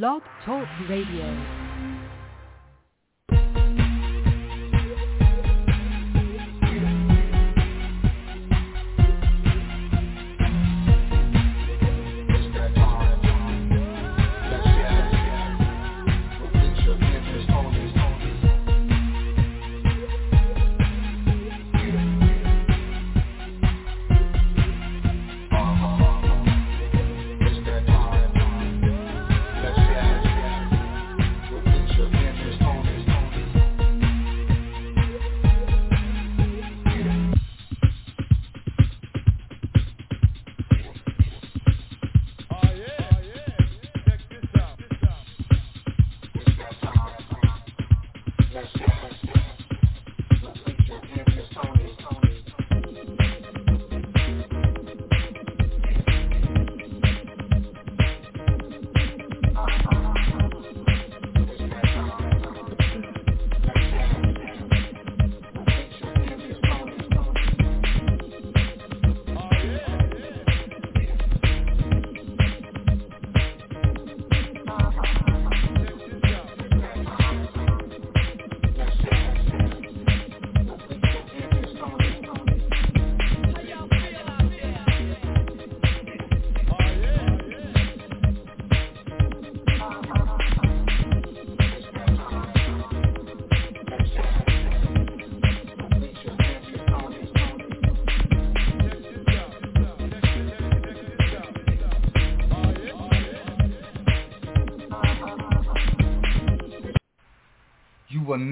Blog Talk Radio.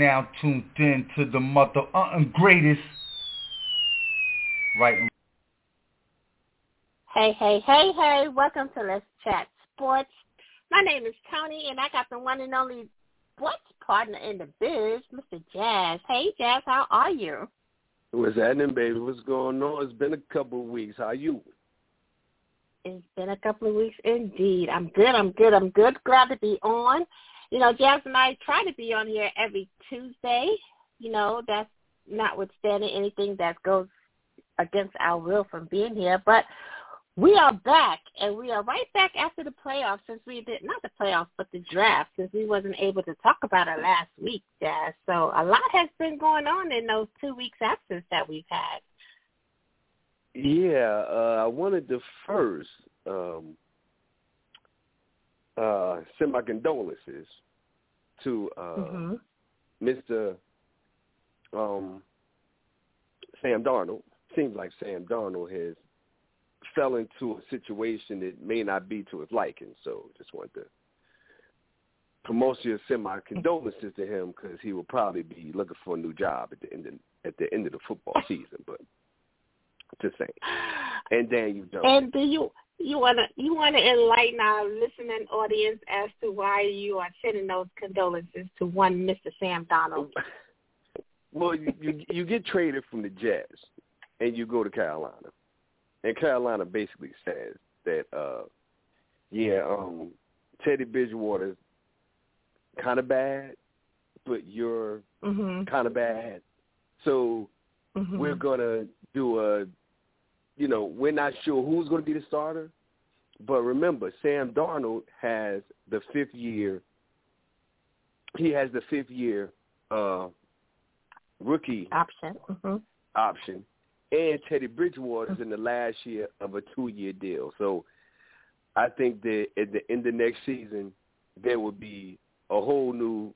Now tuned in to the mother uh, greatest right Hey, hey, hey, hey, welcome to Let's Chat Sports. My name is Toni and I got the one and only sports partner in the biz, Mr. Jazz. Hey Jazz, how are you? What's happening, baby? What's going on? It's been a couple of weeks. How are you? It's been a couple of weeks indeed. I'm good, I'm good, I'm good. Glad to be on you know, Jazz and I try to be on here every Tuesday. You know, that's notwithstanding anything that goes against our will from being here. But we are back, and we are right back after the playoffs since we did, not the playoffs, but the draft, since we wasn't able to talk about it last week, Jazz. So a lot has been going on in those two weeks absence that we've had. Yeah, uh, I wanted to first um, uh, send my condolences to uh, mm-hmm. Mr. Um, Sam Darnold. Seems like Sam Darnold has fell into a situation that may not be to his liking. So just want to promotion send my condolences to him because he will probably be looking for a new job at the end of, at the end of the football season. But just saying. And then you don't. And do you you wanna you wanna enlighten our listening audience as to why you are sending those condolences to one Mr. Sam Darnold. Well, you, you you get traded from the Jets and you go to Carolina, and Carolina basically says that uh yeah, um Teddy Bridgewater's kind of bad, but you're mm-hmm. kind of bad. So mm-hmm. we're gonna do a you know, we're not sure who's going to be the starter. But remember, Sam Darnold has the fifth year. He has the fifth year uh, rookie option. Mm-hmm. Option, and Teddy Bridgewater is in the last year of a two-year deal. So, I think that at the end of next season, there will be a whole new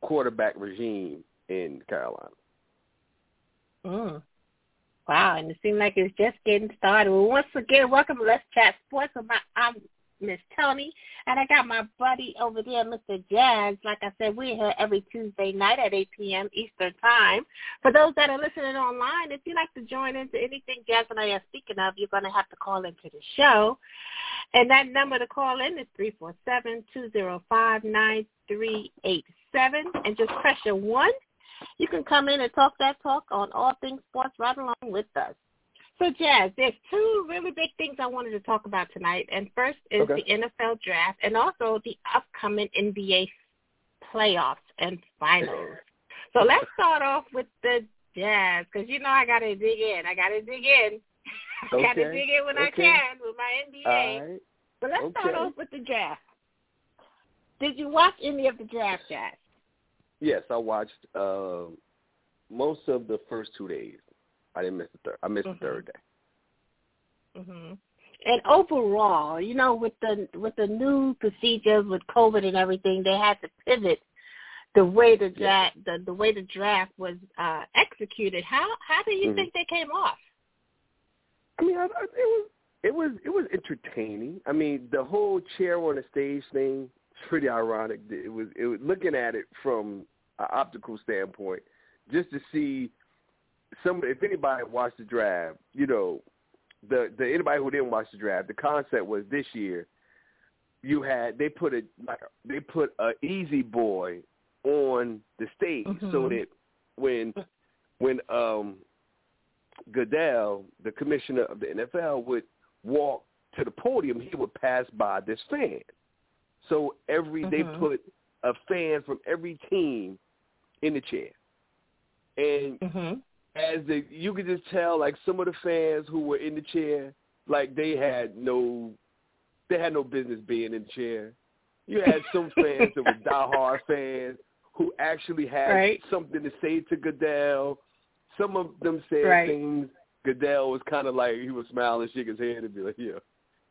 quarterback regime in Carolina. Mm. Wow, and it seems like it's just getting started. Well, once again, welcome to Let's Chat Sports. I'm Miss Toni, and I got my buddy over there, Mr. Jazz. Like I said, we're here every Tuesday night at 8 p.m. Eastern Time. For those that are listening online, if you'd like to join into anything Jazz and I are speaking of, you're going to have to call into the show. And that number to call in is three four seven two zero five nine three eight seven, and just press your 1 you can come in and talk that talk on all things sports right along with us. So, Jazz, there's two really big things I wanted to talk about tonight. And first is okay. the NFL draft and also the upcoming NBA playoffs and finals. So let's start off with the Jazz because, you know, I got to dig in. I got to dig in. I got to dig in when okay. I can with my NBA. Right. But let's okay. start off with the draft. did you watch any of the draft, Jack? Yes, I watched uh, most of the first two days. I didn't miss the third. I missed mm-hmm. the third day. Mhm. And overall, you know, with the with the new procedures with COVID and everything, they had to pivot the way the draft the, the way the draft was uh executed. How how do you mm-hmm. think they came off? I mean, I, I, it was it was it was entertaining. I mean, the whole chair on the stage thing pretty ironic. It was it was looking at it from an optical standpoint, just to see some. If anybody watched the draft, you know, the the anybody who didn't watch the draft, the concept was this year. You had they put a they put a easy boy on the stage mm-hmm. so that when when um Goodell, the commissioner of the NFL, would walk to the podium, he would pass by this fan. So every mm-hmm. they put a fan from every team in the chair, and mm-hmm. as the you could just tell, like some of the fans who were in the chair, like they had no, they had no business being in the chair. You had some fans that were diehard fans who actually had right. something to say to Goodell. Some of them said right. things. Goodell was kind of like he smile and shake his head and be like, "Yeah,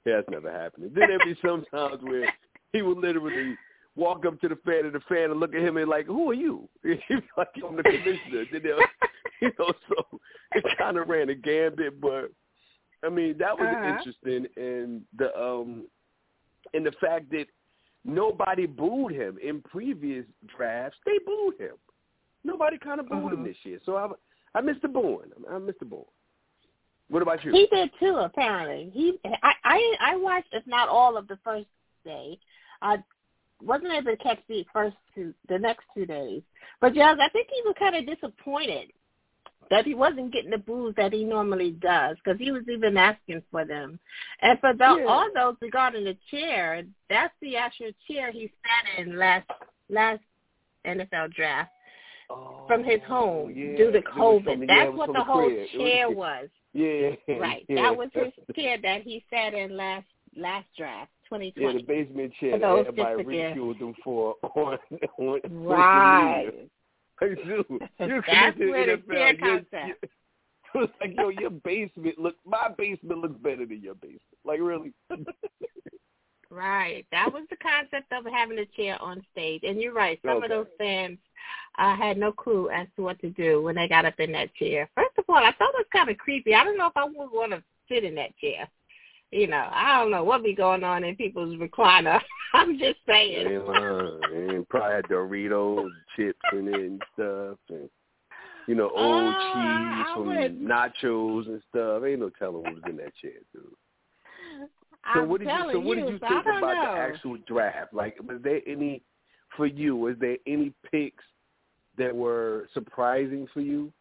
yeah, that's never happening." Then there'd be some times where he would literally walk up to the fan and the fan and look at him and like, "Who are you?" He'd like, "I'm the commissioner." you know, you know, so it kind of ran a gambit, but I mean that was uh-huh. interesting, and the um, and the fact that nobody booed him in previous drafts, they booed him. Nobody kind of booed uh-huh. him this year, so I I missed the booing. I missed the booing. What about you? He did too. Apparently, he I I, I watched if not all of the first day. I wasn't able to catch the first two, the next two days. But Jazz, I think he was kind of disappointed that he wasn't getting the boos that he normally does because he was even asking for them. And for the, yeah. all those regarding the chair, that's the actual chair he sat in last last NFL draft oh, from his home yeah. due to COVID. The, that's yeah, what the whole crib. chair was. was. Yeah, Right. That was his chair that he sat in last last draft. 2020. Yeah, the basement chair that everybody ridiculed them for on on right. social media. Dude, you That's where the chair you- concept. you- It was like, yo, your basement look. My basement looks better than your basement. Like, really? Right. That was the concept of having a chair on stage. And you're right. Some Okay. of those fans uh, had no clue as to what to do when they got up in that chair. First of all, I thought it was kind of creepy. I don't know if I would want to sit in that chair. You know, I don't know what be going on in people's recliner. I'm just saying. and, uh, and probably had Doritos, chips in it and stuff, and you know, old Oh, cheese from would- nachos and stuff. Ain't no telling what was in that chair, dude. So I'm what did you? So what did you so think about know. the actual draft? Like, was there any for you? Was there any picks that were surprising for you?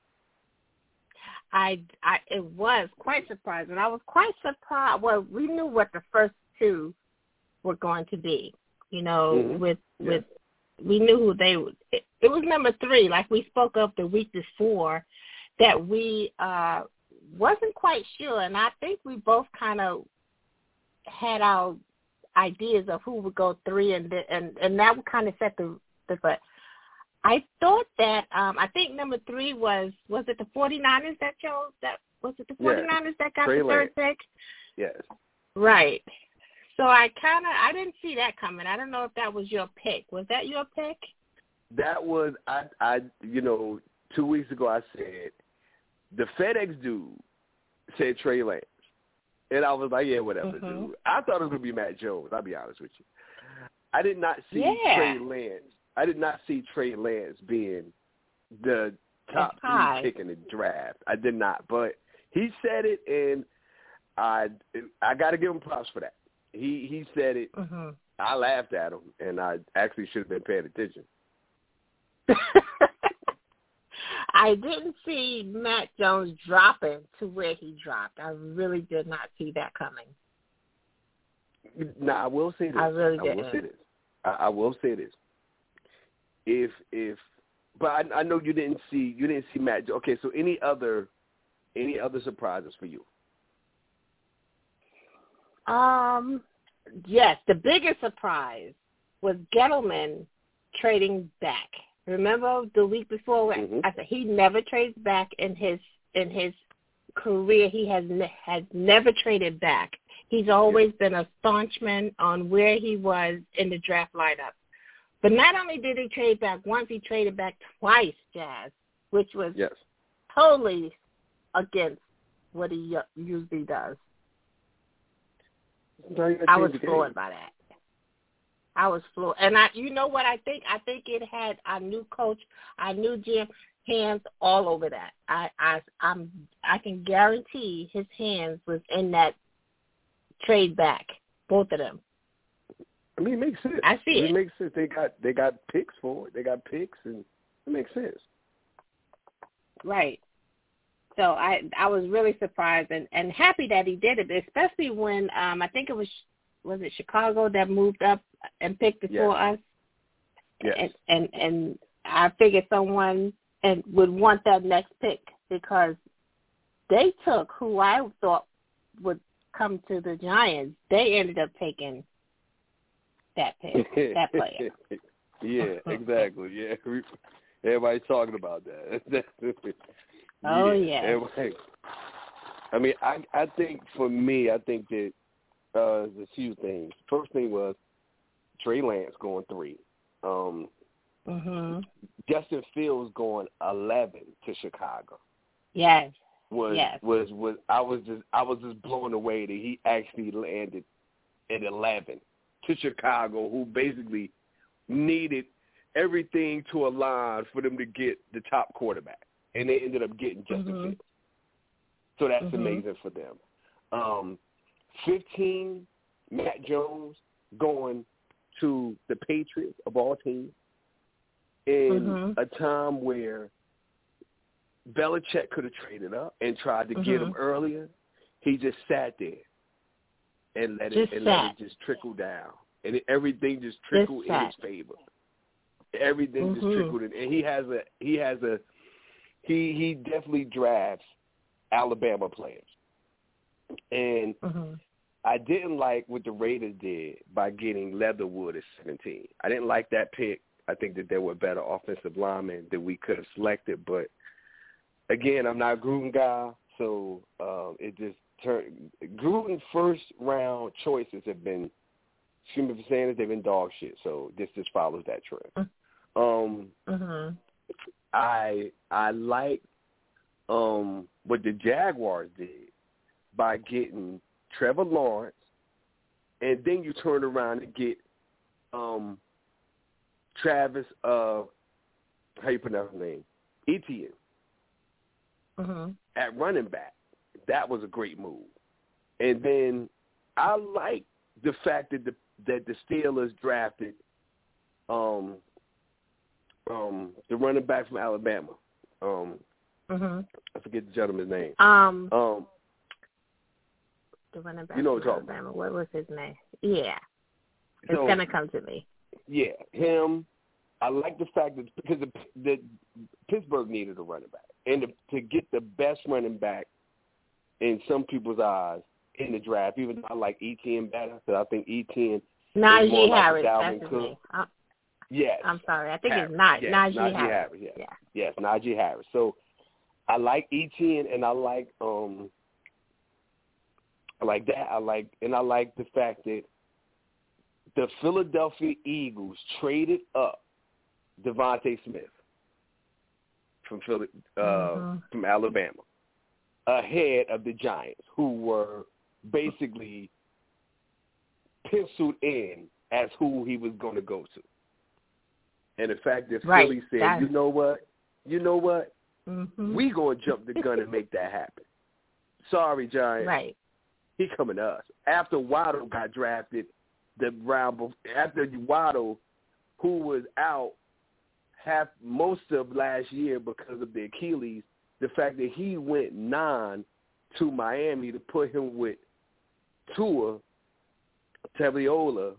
I, I, it was quite surprising. I was quite surprised. Well, we knew what the first two were going to be. You know, Mhm. with Yeah. with we knew who they. It, it was number three, like we spoke of the week before, that we uh wasn't quite sure, and I think we both kind of had our ideas of who would go three, and the, and and that would kind of set the the but. I thought that um I think number three was was it the 49ers that chose that was it the Yeah. 49ers that got Trey the third pick? Yes. Right. So I kind of I didn't see that coming. I don't know if that was your pick. Was that your pick? That was I. I you know, two weeks ago I said the FedEx dude said Trey Lance, and I was like, yeah, whatever, Mhm. dude. I thought it was gonna be Mac Jones. I'll be honest with you. I did not see Yeah. Trey Lance. I did not see Trey Lance being the top three pick in the draft. I did not, but he said it, and I I got to give him props for that. He he said it. hmm I laughed at him, and I actually should have been paying attention. I didn't see Mac Jones dropping to where he dropped. I really did not see that coming. Now I will say this. I really will didn't. say this. I, I will say this. If if, but I, I know you didn't see you didn't see Mac. Okay, so any other any other surprises for you? Um, yes, the biggest surprise was Gettleman trading back. Remember the week before Mhm. I said he never trades back in his in his career. He has ne- has never traded back. He's always been a staunchman on where he was in the draft lineup. But not only did he trade back once, he traded back twice, Jazz, which was Yes. totally against what he usually does. Sometimes you gotta I was floored by that. I was floored, and I, you know what I think? I think it had our new coach, our new GM hands all over that. I, I, I'm, I can guarantee his hands was in that trade back, both of them. I mean, it makes sense. I see it. it. makes sense. They got they got picks for it. They got picks, and it makes sense. Right. So I I was really surprised and and happy that he did it, especially when um I think it was was it Chicago that moved up and picked before us. Yes. And and and I figured someone and would want that next pick because they took who I thought would come to the Giants. They ended up taking that pick, that player. yeah, exactly. Yeah, everybody's talking about that. Oh, yeah. Everybody, I mean, I I think for me, I think that uh, there's a few things. First thing was Trey Lance going three. Um, Mhm. Justin Fields going eleven to Chicago. Yes. was Yes. was was I was just I was just blown away that he actually landed at eleven to Chicago, who basically needed everything to align for them to get the top quarterback, and they ended up getting Justin Mhm. Fields. So that's Mhm. amazing for them. Um, Fifteen, Mac Jones going to the Patriots of all teams in Mhm. a time where Belichick could have traded up and tried to get Mhm. him earlier. He just sat there and let Just it and let it just trickle down, and it, everything just trickled in sat. his favor. Everything just Mhm. trickled in, and he has a he has a he he definitely drafts Alabama players, and Mhm. I didn't like what the Raiders did by getting Leatherwood at 17. I didn't like that pick. I think that there were better offensive linemen that we could have selected, but again, I'm not a Gruden guy, so um, it just turned. Gruden's first round choices have been, excuse me for saying it, they've been dog shit. So this just follows that trend. Um, Mhm. I I like um what the Jaguars did by getting Trevor Lawrence, and then you turn around and get um Travis uh how you pronounce his name Etienne Mhm. at running back. That was a great move. And then I like the fact that the that the Steelers drafted um um the running back from Alabama. Um Mhm. I forget the gentleman's name. Um, Um the running back You know from Alabama. What was his name? Yeah, it's so, gonna come to me. Yeah, him. I like the fact that because the, the Pittsburgh needed a running back, and to, to get the best running back in some people's eyes in the draft, even though I like Etienne better, because I think more Najee like Harris. Dalvin That's Cook. I'm, Yes, I'm sorry. I think Harris. it's not Yes, Najee, Najee Harris. Harris, yes. Yeah. yes, Najee Harris. So I like Etienne, and I like um, I like that. I like, and I like the fact that the Philadelphia Eagles traded up DeVonta Smith from Philly, uh, Mhm. from Alabama ahead of the Giants, who were basically penciled in as who he was going to go to. And the fact that Right. Philly said, That's- you know what, you know what, Mhm. we going to jump the gun and make that happen. Sorry, Giants. right. He coming to us. After Waddle got drafted, the round after Waddle, who was out half most of last year because of the Achilles, the fact that he went nine to Miami to put him with Tua, Tagovailoa,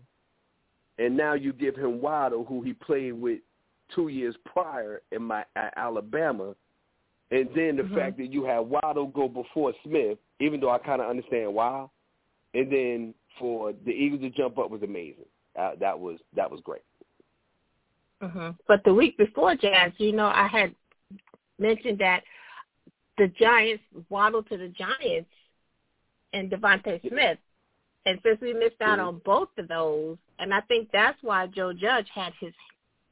and now you give him Waddle, who he played with two years prior in my at Alabama, and then the Mhm. fact that you have Waddle go before Smith, even though I kind of understand why, and then for the Eagles to jump up was amazing. uh, that was that was great. hmm But the week before Jazz, you know, I had mentioned that the Giants waddled to the Giants and DeVonta Smith. And since we missed out on both of those, and I think that's why Joe Judge had his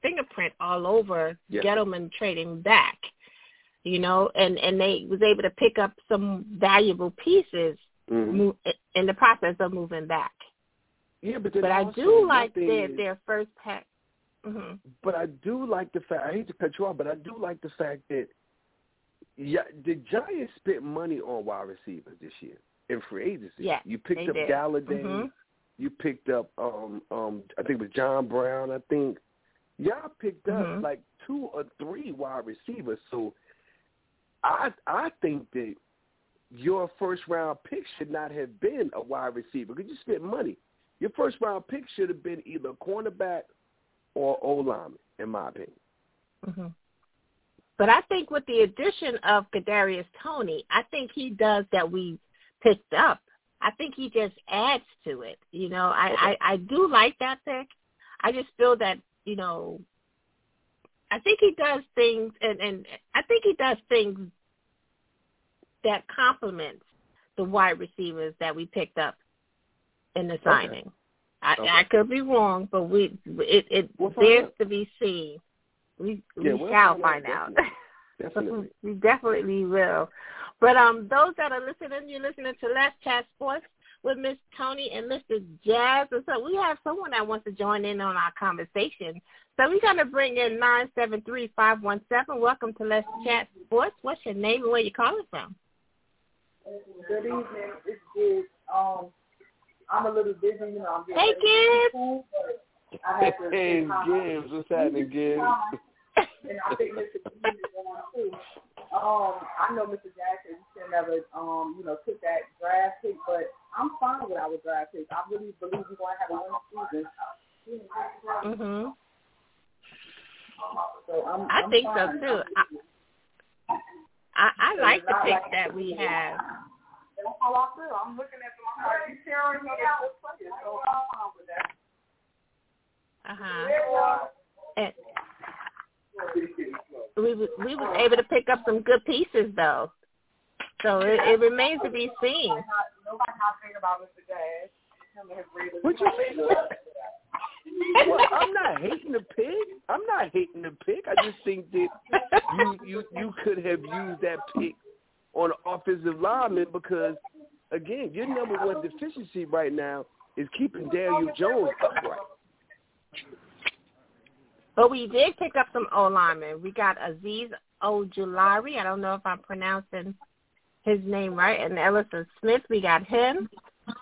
fingerprint all over Yeah. Gettleman trading back, you know, and and they was able to pick up some valuable pieces Mhm. mo- in the process of moving back. Yeah, but But I do like their is- their first pack. hmm But I do like the fact. I hate to cut you off, but I do like the fact that yeah, the Giants spent money on wide receivers this year in free agency. Yeah, you picked up did. Golladay. Mhm. You picked up um um I think it was John Brown. I think y'all picked up Mhm. like two or three wide receivers. So I I think that your first round pick should not have been a wide receiver because you spent money. Your first round pick should have been either a cornerback or O lineman, in my opinion. hmm But I think with the addition of Kadarius Toney, I think he does that we picked up. I think he just adds to it. You know, I, Okay. I, I do like that pick. I just feel that, you know, I think he does things and, and I think he does things that complements the wide receivers that we picked up in the signing. I, Okay. I could be wrong, but we it it We'll to be seen. We we Yeah, we'll shall find find out, out. Definitely. we definitely will. But um, those that are listening, you're listening to Let's Chat Sports with Miss Toni and Mr. Jazz. And so we have someone that wants to join in on our conversation. So we're going to bring in 973-517. Welcome to Let's Chat Sports. What's your name and where you calling from? Good evening. It's Gibbs. Um, I'm a little busy, you know. I'm getting Hey, ready to Gibbs. I have to Hey. Gibbs, what's happening, Gibbs? And I think Mr. Gibbs is on too. Um, I know Mr. Jackson should never, um, you know, took that draft pick, but I'm fine with our draft pick. I really believe we're going to have a winning season. Mm-hmm. So I'm, I I'm think so, too. I, I, I like the pick that we have. That's how I feel. I'm looking at my heart. You sharing other good players, so I'm fine with that. Uh-huh. And we we was able to pick up some good pieces though, so it, it remains to be seen. What you well, I'm not hating the pick. I'm not hating the pick. I just think that you you you could have used that pick on offensive lineman because again, your number one deficiency right now is keeping Daniel Jones upright. But we did pick up some O linemen. We got Azeez Ojulari. I don't know if I'm pronouncing his name right. And Elerson Smith. We got him.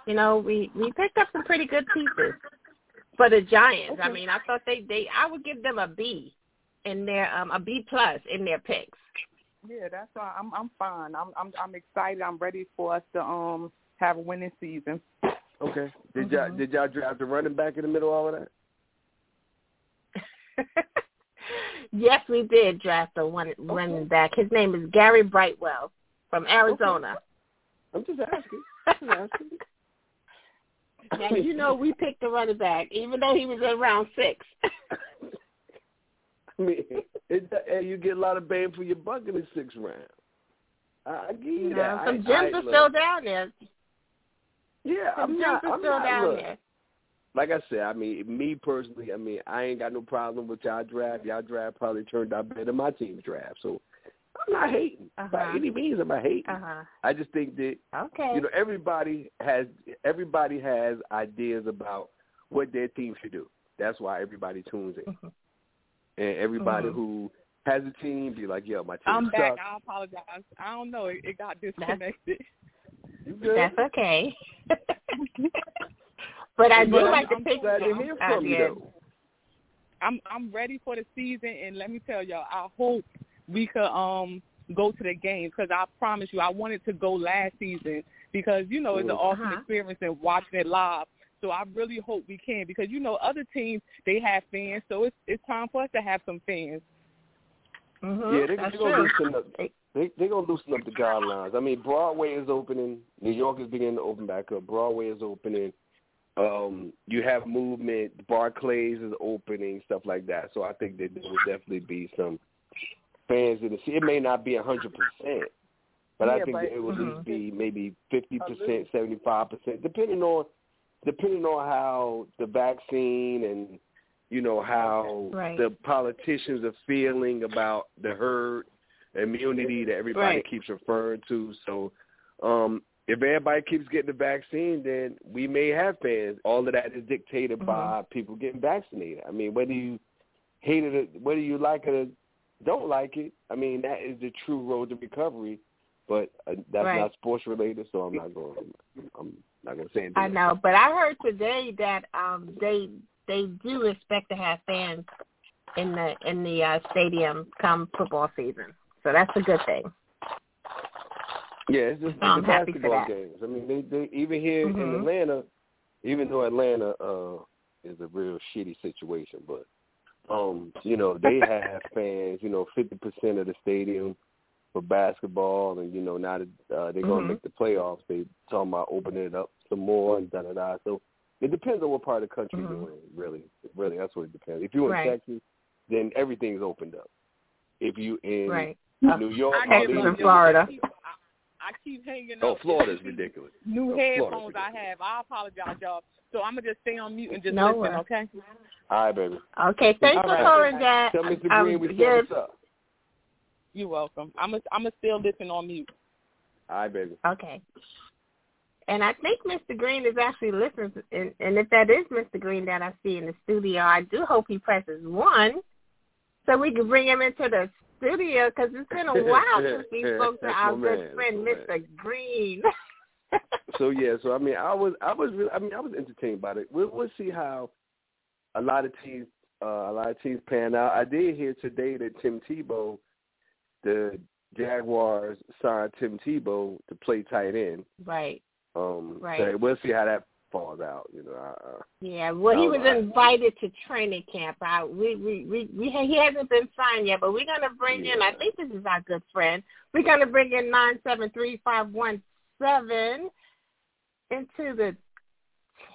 You know, we we picked up some pretty good pieces for the Giants. I mean, I thought they they I would give them a B in their um a B plus in their picks. Yeah, that's why I'm I'm fine. I'm I'm I'm excited. I'm ready for us to um have a winning season. Okay. Did y'all Mhm. did y'all draft a running back in the middle of all of that? Yes, we did draft a one running back. His name is Gary Brightwell from Arizona. I'm just asking. Just asking. Now you know we picked the running back, even though he was in round six. I mean, it, hey, you get a lot of bang for your buck in the sixth round. I, I give you, You that. some I, gems I, are look, still down there. Yeah, Some I'm gems not. are I'm still not. down look, there. Like I said, I mean, me personally, I mean, I ain't got no problem with y'all draft. Y'all draft probably turned out better than my team's draft. So I'm not hating Uh-huh. any means. I'm not hating. Uh huh. I just think that Okay. you know everybody has everybody has ideas about what their team should do. That's why everybody tunes in, Mhm. and everybody Mhm. who has a team be like, "Yo, my team I'm sucks." back. I apologize. I don't know. It, it got disconnected. You good? That's okay. but I do But I'm- like the I'm picture. glad to hear from you, though. I'm I'm ready for the season, and let me tell y'all, I hope we could um go to the games because I promise you, I wanted to go last season because you know it's an awesome Uh-huh. experience and watching it live. So I really hope we can because you know other teams they have fans, so it's it's time for us to have some fans. Mm-hmm. Yeah, they, they're gonna true. loosen up. They they're gonna loosen up the guidelines. I mean, Broadway is opening. New York is beginning to open back up. Broadway is opening. Um, you have movement. Barclays is opening, stuff like that. So I think that there will definitely be some fans in the city. It may not be a hundred percent, but I think but- that it will at Mhm. least be maybe fifty percent, seventy five percent, depending on depending on how the vaccine and you know how Right. the politicians are feeling about the herd immunity that everybody Right. keeps referring to. So um if everybody keeps getting the vaccine, then we may have fans. All of that is dictated Mhm. by people getting vaccinated. I mean, whether you hate it, whether you like it or don't like it, I mean, that is the true road to recovery. But uh, that's Right. not sports related, so I'm not going. I'm not going to say anything. I know, but I heard today that um they they do expect to have fans in the in the uh, stadium come football season. So that's a good thing. Yeah, it's just So the basketball games. I mean, they they even here in Mhm. Atlanta, even though Atlanta uh is a real shitty situation, but um, you know, they have fans. You know, fifty percent of the stadium for basketball, and you know, now that uh, they're going Mhm. to make the playoffs, they talking about opening it up some more and da da da. So it depends on what part of the country Mhm. you're in. Really, really, that's what it depends. If you're in Right. Texas, then everything's opened up. If you in Right. New York, I and up. Florida. I keep, I, I keep hanging up. oh, Florida's ridiculous. New Oh, headphones Florida's I have. I apologize, y'all. So I'm gonna just stay on mute and just No listen, worries. okay? All right, baby. Okay, thanks All for right. calling, Dad. Tell Mr. Um, Green we said yes. what's up. You're welcome. I'm gonna I'm gonna still listen on mute. All right, baby. Okay. And I think Mr. Green is actually listening, and, and if that is Mr. Green that I see in the studio, I do hope he presses one so we can bring him into the studio because it's been a while since we spoke to our good man, friend, Mr. Green. So yeah, so I mean, I was, I was, really, I mean, I was entertained by it. We'll, we'll see how a lot of teams, uh, a lot of teams pan out. I did hear today that Tim Tebow, the Jaguars signed Tim Tebow to play tight end. right. Um, Right. So we'll see how that falls out. You know, uh, Yeah, well, he was right. invited to training camp. I, we, we, we, we, he hasn't been signed yet, but we're gonna bring in. I think this is our good friend. We're gonna bring in nine seven three five one seven into the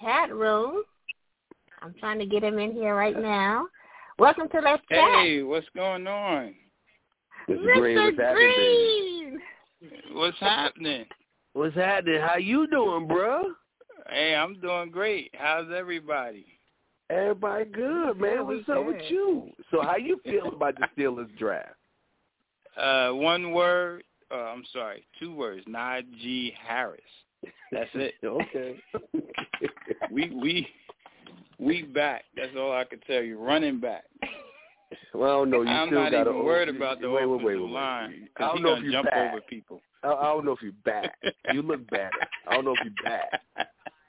chat room. I'm trying to get him in here right now. Welcome to Let's Chat, Hey, what's going on? Mr. Mr. Green, what's happening? Green. What's happening? What's happening? How you doing, bro? Hey, I'm doing great. How's everybody? Everybody good, man. Yeah, we What's up with you? So how you feel about the Steelers draft? Uh, one word. Uh, I'm sorry, two words. Najee Harris. That's it. okay. We we we back. That's all I can tell you. Running back. well, no, you I'm still not got even worried about the wait, wait, offensive wait, wait, wait. line I don't he know if you jump back. over people. I, I don't know if you back. You look better. I don't know if you're back.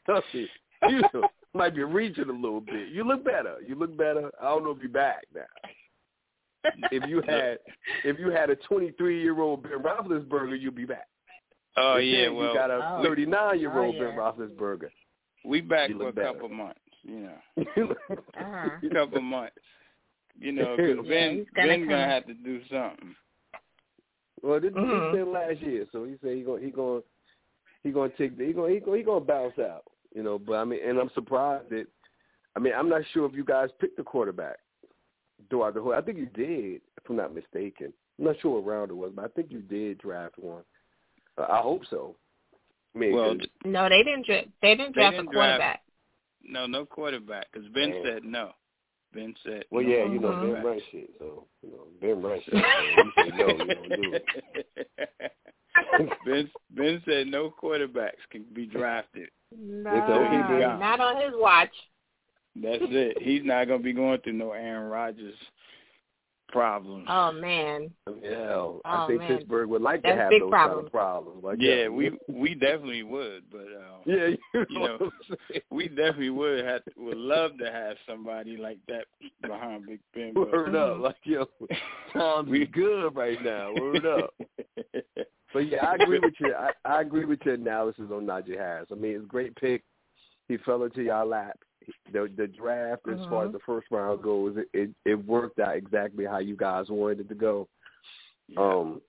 Trust me. You might be reaching a little bit. You look better. You look better. I don't know if you're back now. If you had if you had a 23 year old Ben Roethlisberger, you'd be back. Oh But yeah, well you got a Oh. 39 year old Oh, Ben yeah. Roethlisberger. we back for a better. couple months. You know, Uh-huh. couple months. You know, 'cause Yeah, Ben he's gonna Ben come. gonna have to do something. Well, this, Mhm. he said last year, so he said he gonna he gonna he going to take the, he going he going he going to bounce out, you know. But I mean, and I'm surprised that I mean I'm not sure if you guys picked the quarterback throughout the whole. I think you did, if I'm not mistaken. I'm not sure what round it was, but I think you did draft one. Uh, I hope so. I mean, Well, 'cause- No, they didn't. Dra- they didn't They draft didn't a draft- quarterback. No, no quarterback. Because Ben Yeah. said no. Ben said. well, no yeah, you know. Ben run shit, so you know Ben run shit. So you say no, you don't do it. ben Ben said no quarterbacks can be drafted. No, not on his watch. That's it. He's not gonna be going through no Aaron Rodgers problems. Oh man. Yeah, I Oh, think man. Pittsburgh would like to That's have big those problem. kind of problems. Like yeah, that. we we definitely would, but uh, yeah, you know, you know, what I'm saying? we definitely would have would love to have somebody like that behind Big Ben. but- Word up, Mhm. like yo, Tom's We- good right now. Word up. But yeah, I agree with you. I, I agree with your analysis on Najee Harris. I mean, it's a great pick. He fell into your lap. The the draft, as far as Mhm. the first round goes, it, it it worked out exactly how you guys wanted it to go. Yeah. Um,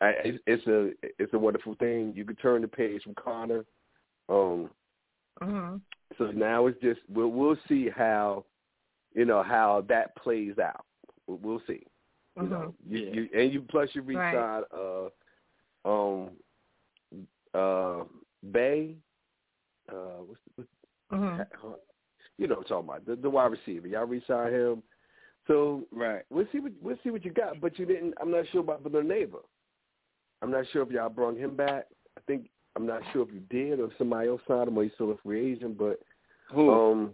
I, it's, it's a it's a wonderful thing. You could turn the page from Conner. Um, Mm-hmm. So now it's just we'll we'll see how you know how that plays out. We'll, we'll see. You Mm-hmm. know, you, Yeah. you and you plus you Right. re-sign uh um uh Bay uh what's, what's Mm-hmm. You know what I'm talking about the, the wide receiver y'all re-sign him so Right. we'll see what we'll see what you got but you didn't I'm not sure about the neighbor I'm not sure if y'all brought him back I think I'm not sure if you did or if somebody else signed him or he's still a free agent but Who? um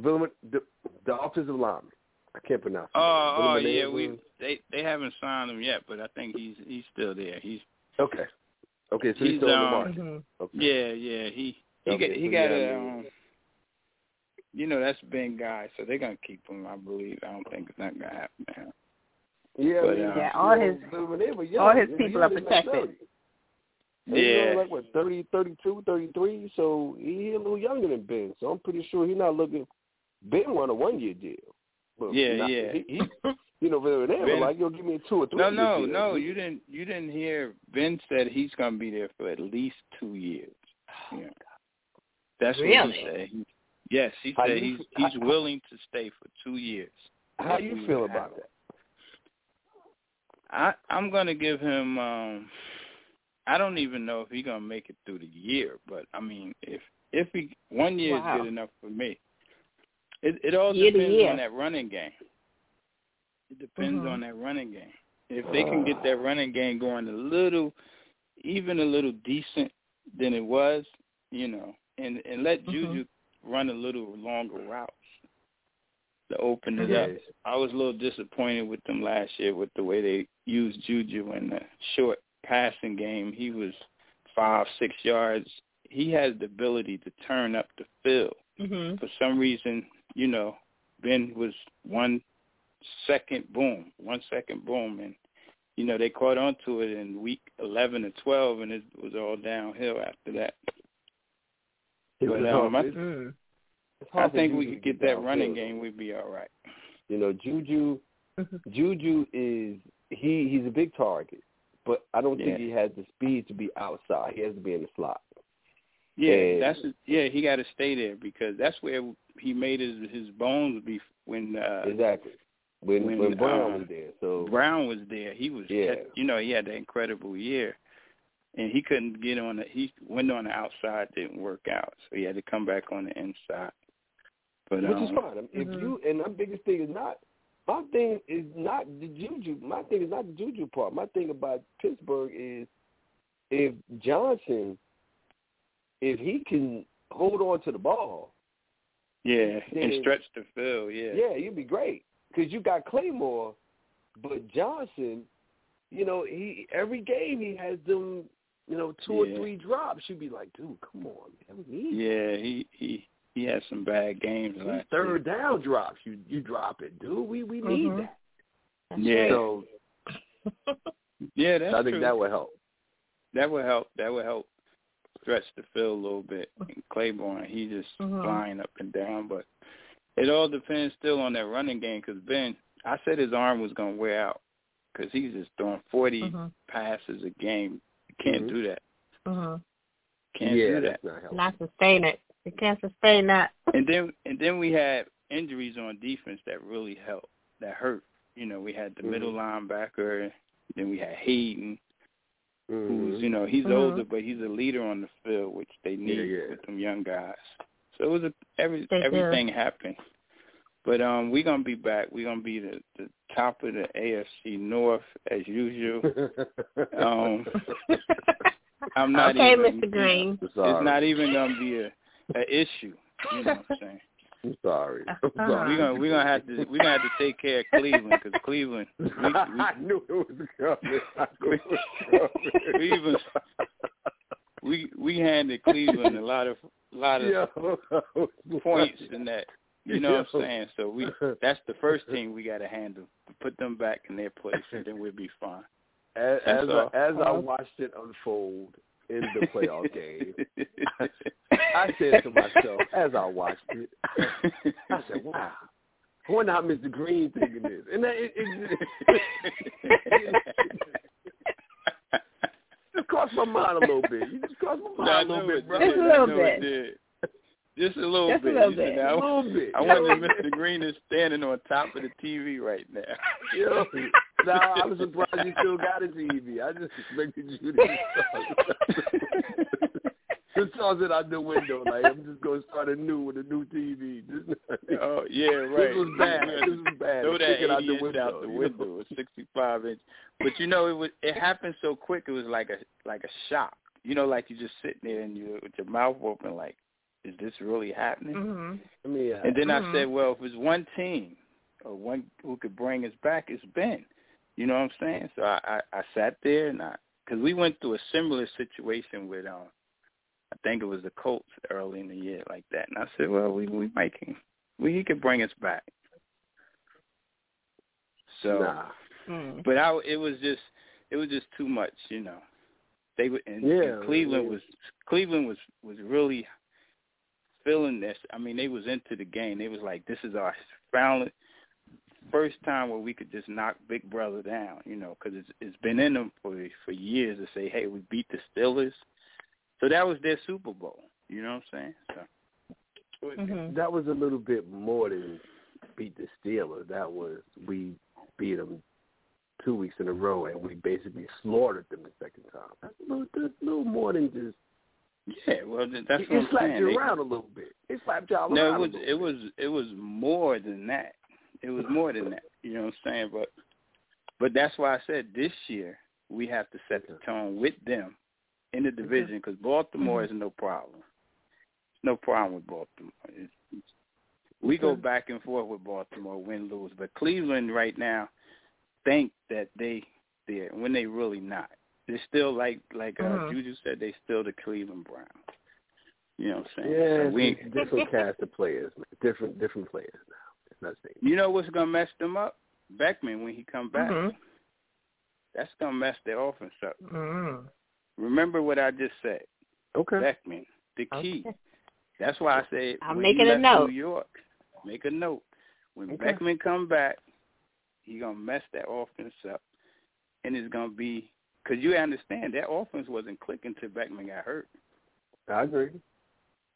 Villam- the the offensive lineman I can't pronounce his oh, name. oh yeah, we they they haven't signed him yet, but I think he's he's still there. He's okay okay so he's, He's, still on the um, market Mm-hmm. okay. yeah, yeah. He he Okay, got he so got yeah, a I mean- um, you know that's Ben guy, so they're gonna keep him. I believe. I don't think it's not gonna happen. Man. Yeah, But, I mean, uh, Yeah, all his- know, when they were young, all his people are was protected. 30. He's Yeah. like what 30, 32, 33, so he a little younger than Ben. So I'm pretty sure he's not looking. Ben won a one year deal. But Yeah, not, yeah. He, he, you know, they were Ben- like, "Yo, give me a two or three." No, no, deal. no. You didn't. You didn't hear. Ben said he's gonna be there for at least two years. Yeah. That's what Really? he said. He, yes, he How said you he's he's willing to stay for two years. How do you feel about that? I I'm gonna give him. um I don't even know if he's gonna make it through the year, but I mean, if if he one year Wow. is good enough for me. It it all Year depends year. on that running game. It depends Mhm. on that running game. If they can get that running game going a little, even a little decent than it was, you know, and and let Mhm. Juju run a little longer routes to open it Yeah. up. I was a little disappointed with them last year with the way they used Juju in the short passing game. He was five, six yards. He has the ability to turn up the field. Mm-hmm. For some reason, you know, Ben was one second boom, one second boom, and you know they caught on to it in week eleven or twelve, and it was all downhill after that. It But, um, hard. I- It's- Mm. I think we could get that downfield. running game, we'd be all right. You know, Juju. Juju is he he's a big target, but I don't think he has the speed to be outside. He has to be in the slot. Yeah, And- that's yeah. He got to stay there because that's where he made his his bones be when uh, Exactly. When when, when, Brown uh, was there, so Brown was there. He was, Yeah. you know, he had that incredible year, and he couldn't get on the. He went on the outside, didn't work out, so he had to come back on the inside. But which um, is fine. If Mhm. you and my biggest thing is not my thing is not the juju. My thing is not the juju part. My thing about Pittsburgh is if Johnson, if he can hold on to the ball, yeah, and stretch the field. Yeah, yeah, you'd be great because you got Claypool, but Johnson, you know, he every game he has them, you know, two Yeah. or three drops. You'd be like, dude, come on, man, we need yeah. He he he had some bad games these last third down drops. You you drop it, dude. We we need Mhm. that. year. Yeah, So yeah. That's I think true. that would help. That would help. That would help stretch the field a little bit. And Claiborne, he just Mhm. flying up and down, but it all depends still on that running game. Because Ben, I said his arm was gonna wear out because he's just throwing 40 Mhm. passes a game. You can't Mhm. do that. Mhm. Can't yeah, do that. not. Not sustain it. You can't sustain that. And then and then we had injuries on defense that really helped. That hurt. You know, we had the Mhm. middle linebacker. Then we had Hayden. Who's you know he's Mhm. older but he's a leader on the field which they need Yeah, yeah. with them young guys so it was a every They do. everything happened but um we're gonna be back we're gonna be the the top of the afc north as usual um i'm not okay, even Mr. Green. I'm it's not even gonna be a a issue you know what i'm saying I'm sorry. I'm Uh-huh. sorry. we're gonna we're gonna have to we're gonna have to take care of cleveland because cleveland we, we, I knew it was coming. I knew it was coming. Cleveland- we we handed cleveland a lot of lot of Yo. points in that. You know what I'm saying? So we that's the first thing we got to handle. Put them back in their place, and then we'll be fine. As, as, all. I, as I Uh-huh. watched it unfold in the playoff game, I said to myself, as I watched it, I said, "Wow, I wonder how Mr. Green thinking this." And that, it, it, it just crossed my mind a little bit. You just crossed my I mind a little know bit, it bro. did. Just a little I it bit. Did. Just a little Just bit. a little bit. know, A little bit. I wonder if Mr. Green is standing on top of the TV right now. Yo, nah, I was surprised you still got a TV. I just expected you to just toss it out the window. Like I'm just gonna start anew with a new TV. oh yeah, right. This was bad. This was bad. Throw that it out the window. out the you know? window, a 65 inch. But you know, it was it happened so quick. It was like a like a shock. You know, like you just sitting there and you with your mouth open, like, is this really happening? Mhm. I mean, yeah. And then Mhm. I said, well, if it's one team or one who could bring us back, it's Ben. You know what I'm saying? So I I, I sat there and I because we went through a similar situation with um I think it was the Colts early in the year like that, and I said, well, we we might can we he could bring us back. So, nah. Mm. but I it was just it was just too much, you know. They were and, Yeah, and Cleveland yeah. was Cleveland was was really feeling this. I mean, they was into the game. They was like, this is our finally first time where we could just knock Big Brother down, you know, because it's it's been in them for for years to say, hey, we beat the Steelers. So that was their Super Bowl. You know what I'm saying? So Mhm. That was a little bit more than beat the Steelers. That was we beat them two weeks in a row, and we basically slaughtered them the second time. That's a little, that's a little more than just. Yeah, well that's it, what it I'm slapped saying. you They- around a little bit. It slapped y'all No, around. it was it was it was more than that. It was more than that. You know what I'm saying? But but that's why I said this year we have to set the tone with them in the division because Baltimore mm-hmm. is no problem. No problem with Baltimore. It's, it's, we go back and forth with Baltimore, win lose, but Cleveland right now think that they there when they really not. They're still like like uh, Mhm. Juju said, they still the Cleveland Browns. You know what I'm saying? Yeah, So we different cast of players, man. different different players now. It's not the same. You know what's gonna mess them up? Beckman when he come back. Mhm. That's gonna mess their offense up. Mhm. Remember what I just said. Okay. Beckman, the key. Okay. That's why I said I'm when making he a left note. New York, make a note. When Okay. Beckman come back, he gonna mess that offense up, and it's gonna be because you understand that offense wasn't clicking till Beckman got hurt, I agree.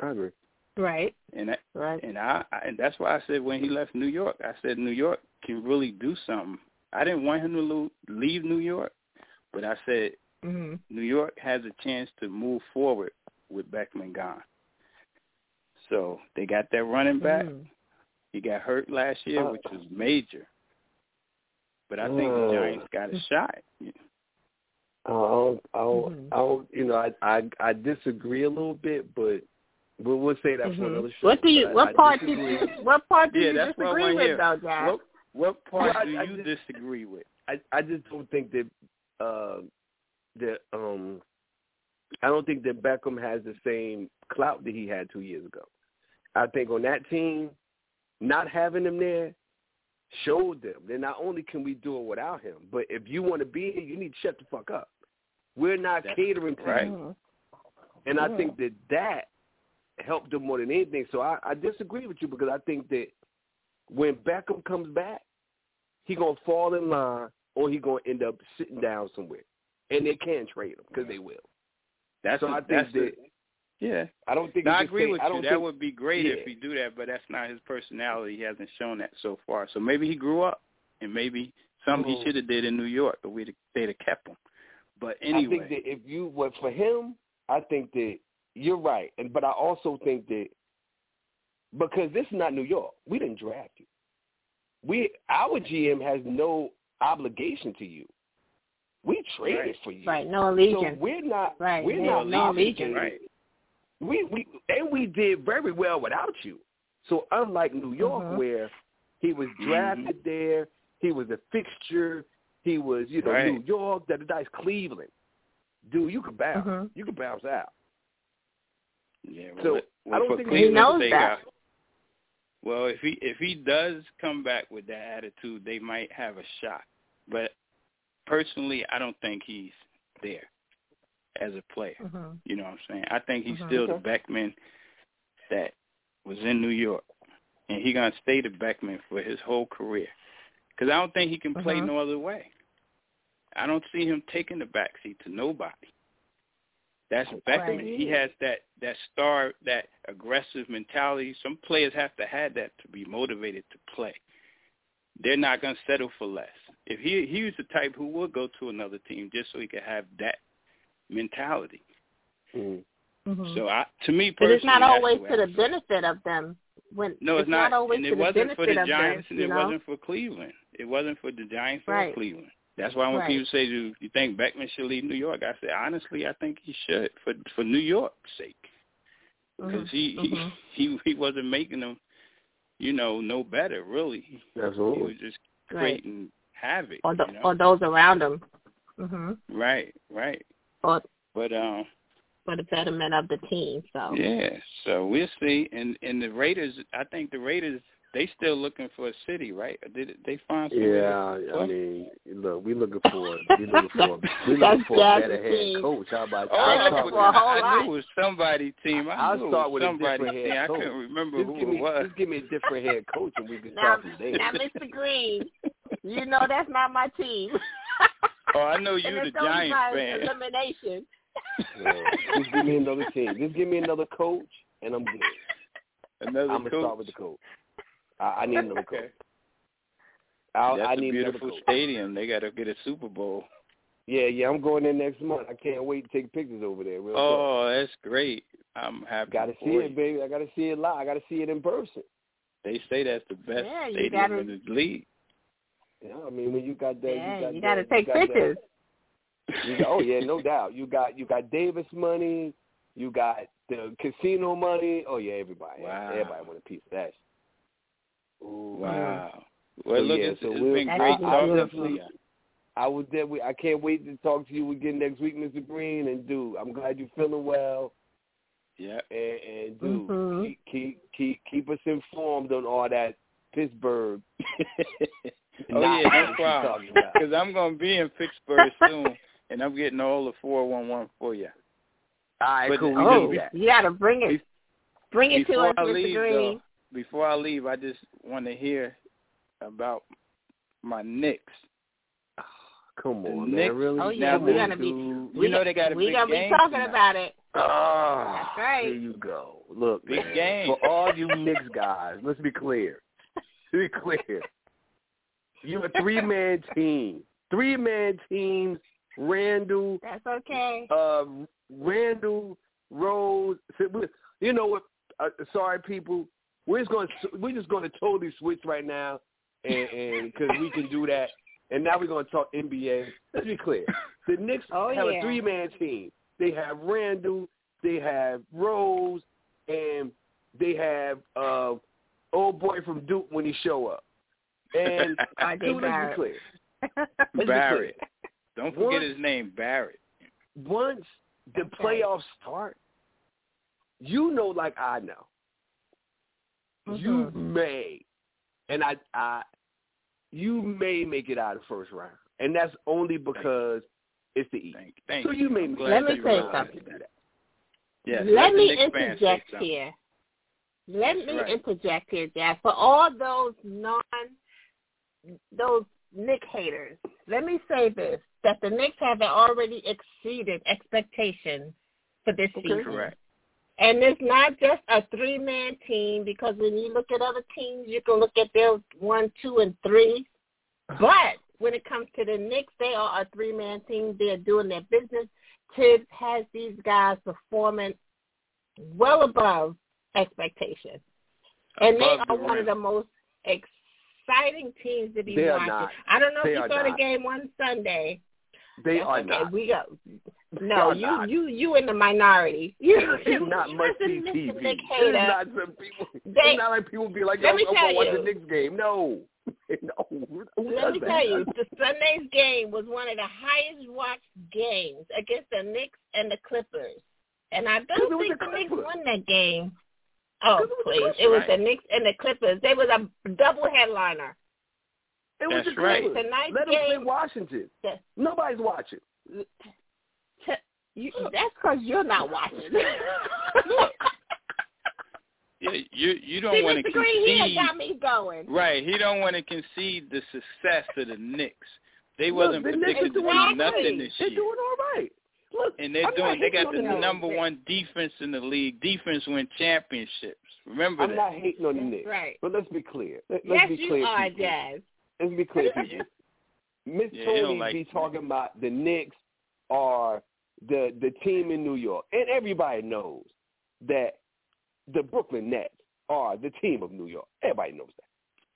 I agree. Right. and that, Right. and I, I and that's why I said when he left New York, I said New York can really do something. I didn't want him to lo- leave New York, but I said Mhm. New York has a chance to move forward with Beckman gone. So they got that running back. Mhm. He got hurt last year, Uh, which was major. But I think the uh, Giants got a shot. I don't, I don't, Mhm. I don't, you know, I, I, I disagree a little bit, but we'll, we'll say that for Mhm. another show. What do you? But I- What I part do disagree. you? What part do Yeah, you that's what I disagree with, hear. though, Jack? What what part Well, do I you just- disagree with? I, I just don't think that, uh, that, um, I don't think that Beckham has the same clout that he had two years ago. I think on that team, not having him there showed them that not only can we do it without him, but if you want to be here, you need to shut the fuck up. We're not That's catering to right. you. Mhm. And I think that that helped them more than anything. So I, I disagree with you because I think that when Beckham comes back, he gonna fall in line or he gonna end up sitting down somewhere, and they can trade him because they will. That's So a- I think that's that a- yeah. I don't think No, I agree with I you. don't That think- would be great if Yeah. he do that, but that's not his personality. He hasn't shown that so far. So maybe he grew up, and maybe something Mhm. he should have did in New York, but we'd they'd have kept him. But anyway, I think that if you what for him, I think that you're right, and but I also think that because this is not New York, we didn't draft you. We our GM has no obligation to you. We traded Right. for you, Right. No so allegiance. we're not Right. we're Yeah, not no obligated. right. We we and we did very well without you. So unlike New York, Mhm. where he was drafted there, he was a fixture. He was, you know, Right. New York. That that's Cleveland. Dude, you could bounce. Mhm. You could bounce out. Yeah. Well, So, well, I don't for think he knows that. I- well, if he if he does come back with that attitude, they might have a shot. But personally, I don't think he's there as a player. Mhm. You know what I'm saying? I think he's Mhm. still the Okay. Beckman that was in New York, and he gonna stay the Beckman for his whole career. Because I don't think he can play Mhm. no other way. I don't see him taking the backseat to nobody. That's Beckman. Right. He has that that star, that aggressive mentality. Some players have to have that to be motivated to play. They're not going to settle for less. If he he was the type who would go to another team just so he could have that mentality. Mm. Mhm. So I, to me personally, But it's not always to the benefit of them. When No, it's, not, always and to it the wasn't benefit for the of Giants, them. and it know? wasn't for Cleveland. It wasn't for the Giants or Cleveland. That's why when Right. people say, "Do you think Beckman should leave New York?" I say, honestly, I think he should for for New York's sake, because Mhm. he, Mhm. he he he wasn't making them, you know, no better. Really, Absolutely, he Absolutely. was just Right. creating havoc. or the you know? or those around them. Mhm. right, right. Or But um, for the betterment of the team. So yeah. So we'll see. And and the Raiders, I think the Raiders, they still looking for a city, right? Did they find somewhere? Yeah, to I mean, look, we looking for we looking for we looking for a better head coach. How about Oh, They're I'll looking start for with- I knew it was somebody team. I I'll knew start with was a somebody different team. head I coach. couldn't remember Just who give it was. just give me a different head coach and we can now, start from there. now, Mr. Green, you know that's not my team. Oh, I know you, and the Giants fan. elimination. Yeah. Just give me another team. Just give me another coach and I'm good. Another I'm gonna coach. start with the coach. I, I need another Okay. coach. I, That's I a need another beautiful coach. stadium. They got to get a Super Bowl. Yeah, yeah, I'm going there next month. I can't wait to take pictures over there. Real Oh, that's great. I'm happy. got to see for it, baby. I got to see it live. I got to see it in person. They say that's the best Yeah, you stadium gotta- in the league. Yeah, I mean when you got that, yeah, you got you gotta take got that- pictures. You got, oh yeah, no doubt. You got you got Davis money. You got the casino money. Oh yeah, everybody. Wow. Everybody want a piece of that. Ooh, Wow. Well, So, look, yeah, it's, so it's we'll- been great beautiful. talking to you. I was there. I can't wait to talk to you again next week, Mr. Green. And dude, I'm glad you're feeling well. Yeah. And, and dude, Mhm. keep, keep keep keep us informed on all that Pittsburgh. oh Not yeah, what no you problem. talking about. Because I'm gonna be in Pittsburgh soon, and I'm getting all the four one one for you. All right, But- cool. We Oh, you got to bring it. Bring it to us, I Mr. leave, Green. though, before I leave, I just want to hear about my Knicks. Come The on, Knicks- man. Really? Oh, yeah, we this gonna be- dude- We you know they got a we big gonna game be talking tonight. about it. Oh, That's right. There you go. Look, Big man, game. for all you Knicks guys, let's be clear. Let's be clear. You're a three man team. Three man teams. Randle, That's okay. uh, Randle, Rose. You know what? Uh, sorry, people. We're just going. to We're just going to totally switch right now, and because we can do that. And now we're going to talk NBA. Let's be clear. The Knicks Oh, have yeah. a three man team. They have Randle, they have Rose, and they have uh, old boy from Duke when he show up. And RJ dude, let's be clear. Let's be clear. Barrett. Don't forget What? his name, Barrett. once the playoffs start, you know, like I know, you Mhm. may, and I, I, you may make it out of first round, and that's only because it's the East. Thank, thank So you. you may I'm glad Let me say something. that. Yes, Let me Knicks fans say interject here. Let That's me right. interject here, Jack. For all those non, those Knick haters, let me say this: that the Knicks have already exceeded expectations for this season. Correct. And it's not just a three man team because when you look at other teams, you can look at their one, two, and three. But when it comes to the Knicks, they are a three man team. They're doing their business. Thibs has these guys performing well above expectations. And they Above the are one of the most exciting teams to be They watching. not. I don't know They if you saw the game one Sunday. They That's are okay. not. We go. They No, are you not. you you in the minority. You It's not you much listen, TV. It's not some people. They- it's not like people be like, Let "Yo, me I'm tell gonna watch the Knicks game." No, no. Who Let does me that? tell you, the Sunday's game was one of the highest watched games against the Knicks and the Clippers. And I don't think the the Knicks won that game. Oh it please. Clippers, It was right? the Knicks and the Clippers. They was a double headliner. It was That's the right. Clippers. Tonight's Let them play Washington. Yes. Nobody's watching. T- You, that's because you're not watching. Yeah, you you don't want to Mr. Green, he concede. got me going. Right, he don't want to concede the success of the Knicks. They Look, wasn't the Knicks predicted are to doing do nothing right. this They're year. doing all right. Look, and they're I'm doing. They got the on number Knicks. one defense in the league. Defense win championships. Remember I'm that. not hating on the Knicks. right. But let's be clear. Let, Yes, let's be you clear. are, people. Jazz. Let's be clear, people. Miss Yeah, Toni like be me. talking about the Knicks are the the team in New York, and everybody knows that the Brooklyn Nets are the team of New York. Everybody knows that.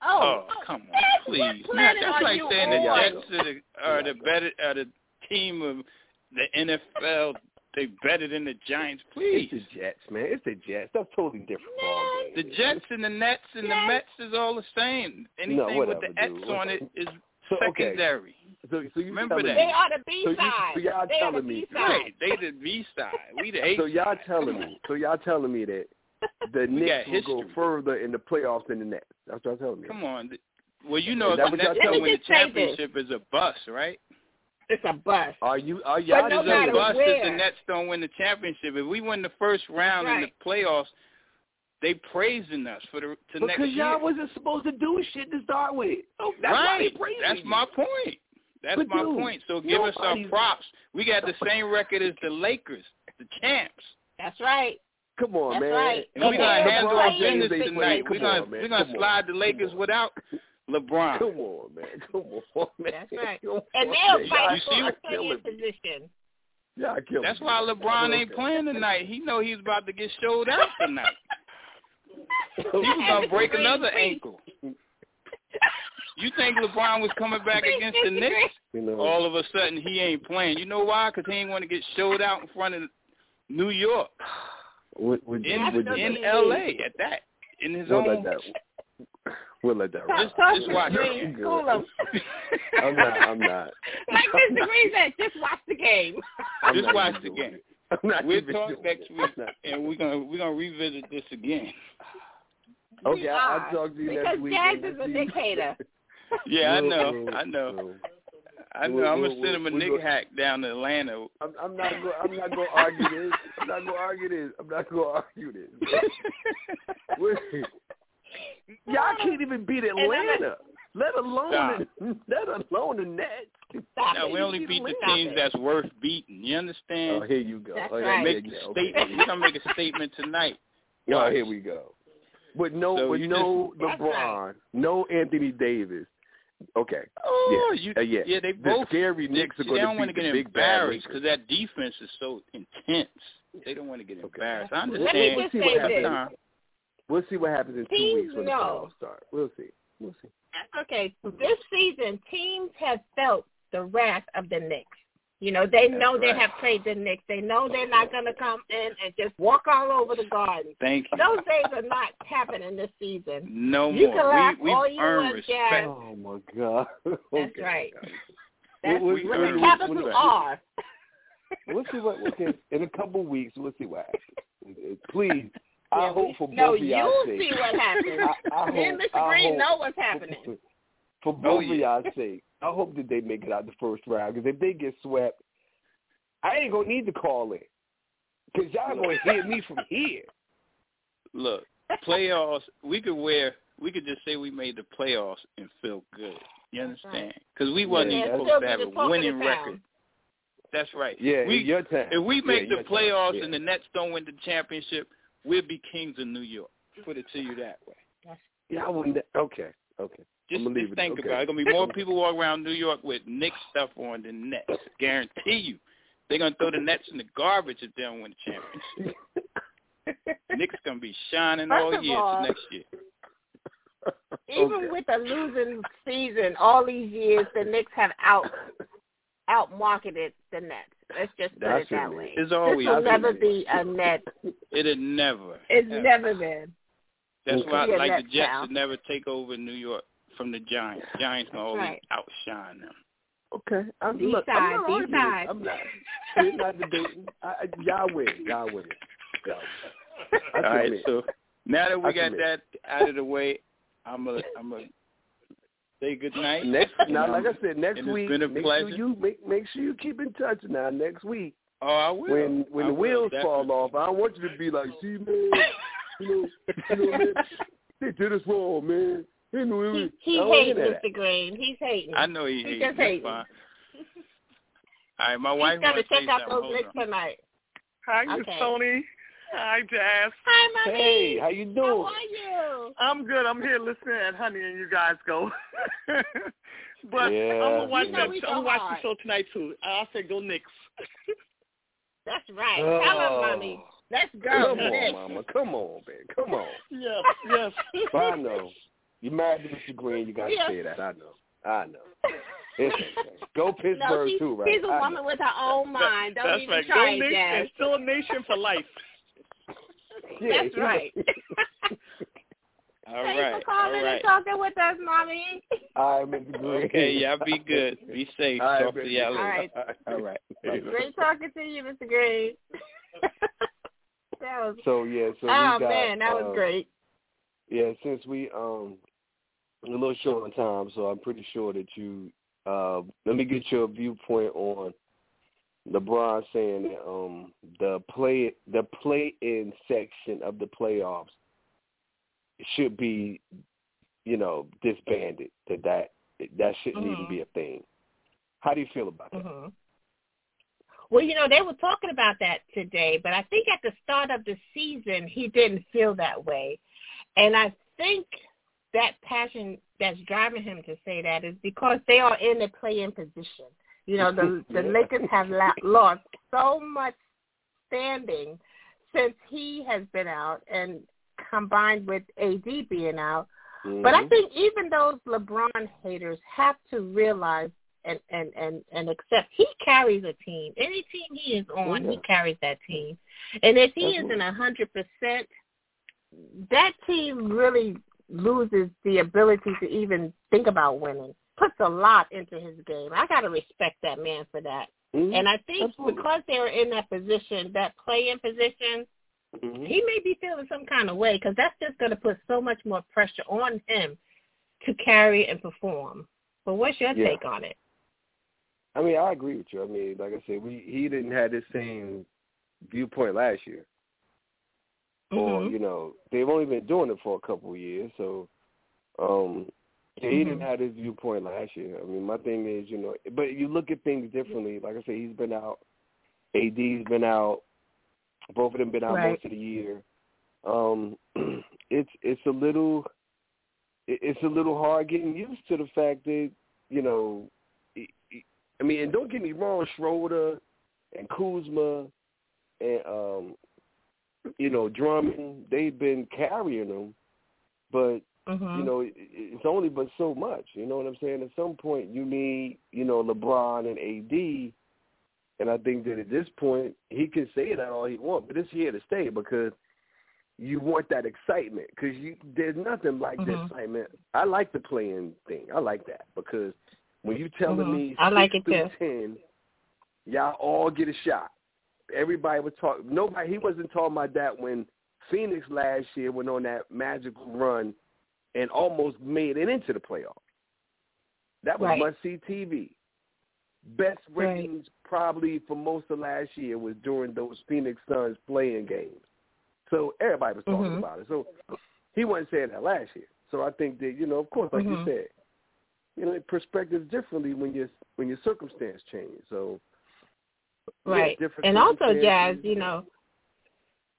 Oh, oh come on, That's please. what that's are like you saying the? Jets are the, are the better are the team of the NFL. They better than the Giants. Please. It's the Jets, man. It's the Jets. That's totally different ballgame. The Jets and the Nets and the Yes. Mets is all the same. Anything No, with the X dude. on it is So, okay. Secondary. So, so you Remember telling that. They are the B So you- side. so y'all they are the me- B side. Right. They the B side. We the A so y'all telling me, so y'all telling me that the We Knicks will go further in the playoffs than the Nets. That's what y'all telling me. Come on. Well, you know Is if that the what y'all Nets telling win me? the Let me just say this. championship is a bust, right? It's a bust. Are you? Are y'all? But no It's a matter bust if the where. Nets don't win the championship. If we win the first round in the playoffs, they praising us for the to next because y'all year. wasn't supposed to do shit to start with. Oh, that's why right. they praising That's you. my point. That's But my dude, point. So give us our props. We got the same record as the Lakers, the champs. That's right. Come on, That's man. right. And we're And gonna handle playing our business same tonight. Come We're gonna on, man. we're gonna Come on. slide the Lakers without LeBron. Come on, man. Come on, man. That's right. Come And they'll fight You for a playing position. Y'all killing That's me. why LeBron ain't Okay. playing tonight. He know he's about to get showed out tonight. He was gonna break another ankle. You think LeBron was coming back against the Knicks? You know, All of a sudden he ain't playing. You know why? Because he ain't want to get showed out in front of New York, would, would, in would, Absolutely. in L.A. at that, in his we'll own. let that. We'll let that. Stop. Just- talking just watch to it. me. Cool 'em. I'm not. I'm not. Like Mr. Green said, just watch the game. I'm Just watch the game. it. I'm not We'll even talk doing next it. week, and we're gonna we're gonna revisit this again. Okay, We I'll are, talk to you because next week. Jazz and is a we'll dictator. Yeah, I know, I know, I know. we'll- I'm gonna send him a we'll nigga go- hack down to Atlanta. I'm, I'm not going. I'm not going to argue this. I'm not going to argue this. I'm not going to argue this. Wait. Y'all can't even beat Atlanta, let alone Stop. let alone the Nets. Stop no, it. we only beat the teams it. that's worth beating. You understand? Oh, understand? here you go. That's oh, right. Make yeah, a yeah, okay. statement. We're gonna make a statement tonight. Oh, here we go. But no, So with no That's LeBron, no Anthony Davis. Okay. Oh, Yeah, you, uh, yeah. yeah, they The both. scary They, Knicks are going they don't to want to get the big bad embarrassed because that defense is so intense. They don't want to get Okay. embarrassed. I Let me understand. just see say this. Time. We'll see what happens in two Teams weeks when the playoffs start. We'll see. We'll see. Okay, this season, teams have felt the wrath of the Knicks. You know, they That's know they have played the Knicks. They know they're not going to come in and just walk all over the garden. Thank you. Those days are not happening this season. No You more. can laugh we, we've all you earned want, respect. Jazz. Oh my God. Oh, That's Okay. right. That's We'll- with we'll- a we'll- capital we'll- R. We'll see what. Okay, in a couple of weeks, we'll see what happens. Please, I Yeah, hope we- for no, both of y'all's you'll sake. see what happens. I, I Me and hope, Mr. I Green hope- know what's happening. For oh, both Oh, of yeah. y'all's sake, I hope that they make it out the first round. Because if they get swept, I ain't gonna need to call in. Because y'all gonna hear me from here. Look, playoffs. We could wear. We could just say we made the playoffs and feel good. You That's understand? Because we wasn't Yeah, even supposed to have a winning record. That's right. Yeah, we, in your time. If we Yeah, make the your time. playoffs Yeah. and the Nets don't win the championship, we'll be kings of New York. Put it to you that way. yeah, I wouldn't. Okay, okay. Just, I'ma just it. think Okay. about it. There's gonna be more people walk around New York with Knicks stuff on than Nets. Guarantee you. They're gonna throw the Nets in the garbage if they don't win the championship. Knicks gonna be shining First all year all- next year. Even Okay. with a losing season all these years, the Knicks have out out marketed the Nets. Let's just put That's it that it. way. It's This always will never it. be a net. It'll never. It's ever. never been. That's Okay. why, Be a like the Jets now. would never take over New York from the Giants. Giants gonna always Right. outshine them. Okay. I'm, D look, side, I'm not arguing. I'm not. We're not debating. I, I, y'all win. Y'all win. Y'all win. All right, submit. so now that we I got submit. that out of the way, I'm gonna I'm gonna say good night. Next, now, like um, I said, next And it's week, been a make pleasure. sure you make make sure you keep in touch. Now, next week, Oh, I will. when when I the will, wheels fall off, I don't want you to be like, see, man, you know, you know, man, they did us wrong, man. They knew it He, was- he I don't wanna hating, hear that. Mr. Green. He's hating. I know he He hates. just hating. fine. All right, my wife He's gonna wants to check out those Hold licks tonight. Hi, Miss Okay. Toni. Hi, Jazz. Hi, mommy. Hey, how you doing? How are you? I'm good. I'm here listening at Honey and you guys go. but Yeah, I'm gonna watch You know that. we I'm gonna watch the show tonight too. I said go Knicks. That's right. Oh. Tell him, Oh. mommy. Let's go. Come on, Knicks. Mama. Come on, man. Come on. yes, yes. I know. You married to Mr. Green. You got to Yeah. say that. I know. I know. It's okay. Go No, Pittsburgh she's, too, right? she's a I woman know. with her own mind. Don't That's even right. try go it, Knicks Jazz. and still a nation for life. Yeah, That's yeah. right. All Thanks right, for calling all right. and talking with us, mommy. All right, Mr. Green. Okay, y'all be good. Be safe. All right, Talk to y'all later. All right. All right. Great talking to you, Mr. Green. that was So yeah, so oh got, man, that was um, great. Yeah, since we um a little short on time, so I'm pretty sure that you uh let me get your viewpoint on LeBron saying that um the play the play in section of the playoffs should be, you know, disbanded. That that that shouldn't even Mhm. be a thing. How do you feel about that? hmm Well, you know, they were talking about that today, but I think at the start of the season, he didn't feel that way. And I think that passion that's driving him to say that is because they are in a play-in position. You know, the the Lakers have la- lost so much standing since he has been out, and combined with AD being out. But I Mhm. think even those LeBron haters have to realize and and and and accept he carries a team. Any team he is on, he carries that team. And if he isn't a hundred percent, that team really loses the ability to even think about winning. Puts a lot into his game. I gotta respect that man for that. Mhm. And I think Absolutely. because they were in that position, that play in position, Mhm. he may be feeling some kind of way because that's just going to put so much more pressure on him to carry and perform. But what's your Yeah. take on it? I mean, I agree with you. I mean, like I said, we he didn't have the same viewpoint last year. Or Mhm. you know they've only been doing it for a couple of years so um yeah, he didn't Mhm. have his viewpoint last year i mean my thing is you know but you look at things differently like i said he's been out ad's been out both of them been out Right. most of the year um it's it's a little it's a little hard getting used to the fact that you know i mean and don't get me wrong schroeder and kuzma and um you know, Drummond, they've been carrying them, but Mhm. you know, it's only but so much. You know what I'm saying? At some point, you need you know LeBron and AD, and I think that at this point he can say that all he wants, but it's here to stay because you want that excitement because you there's nothing like the Mhm. excitement. I like the play-in thing. I like that because when you telling Mhm. me I like it too. through ten, y'all all get a shot everybody was talking. Nobody. He wasn't talking about that when Phoenix last year went on that magical run and almost made it into the playoffs. That was Right. must see TV. Best Right. ratings probably for most of last year was during those Phoenix Suns playing games. So everybody was talking Mhm. about it. So he wasn't saying that last year. So I think that you know, of course, like Mhm. you said, you know, it perspectives differently when your when your circumstance change. So Right. different and also, Jazz, you know,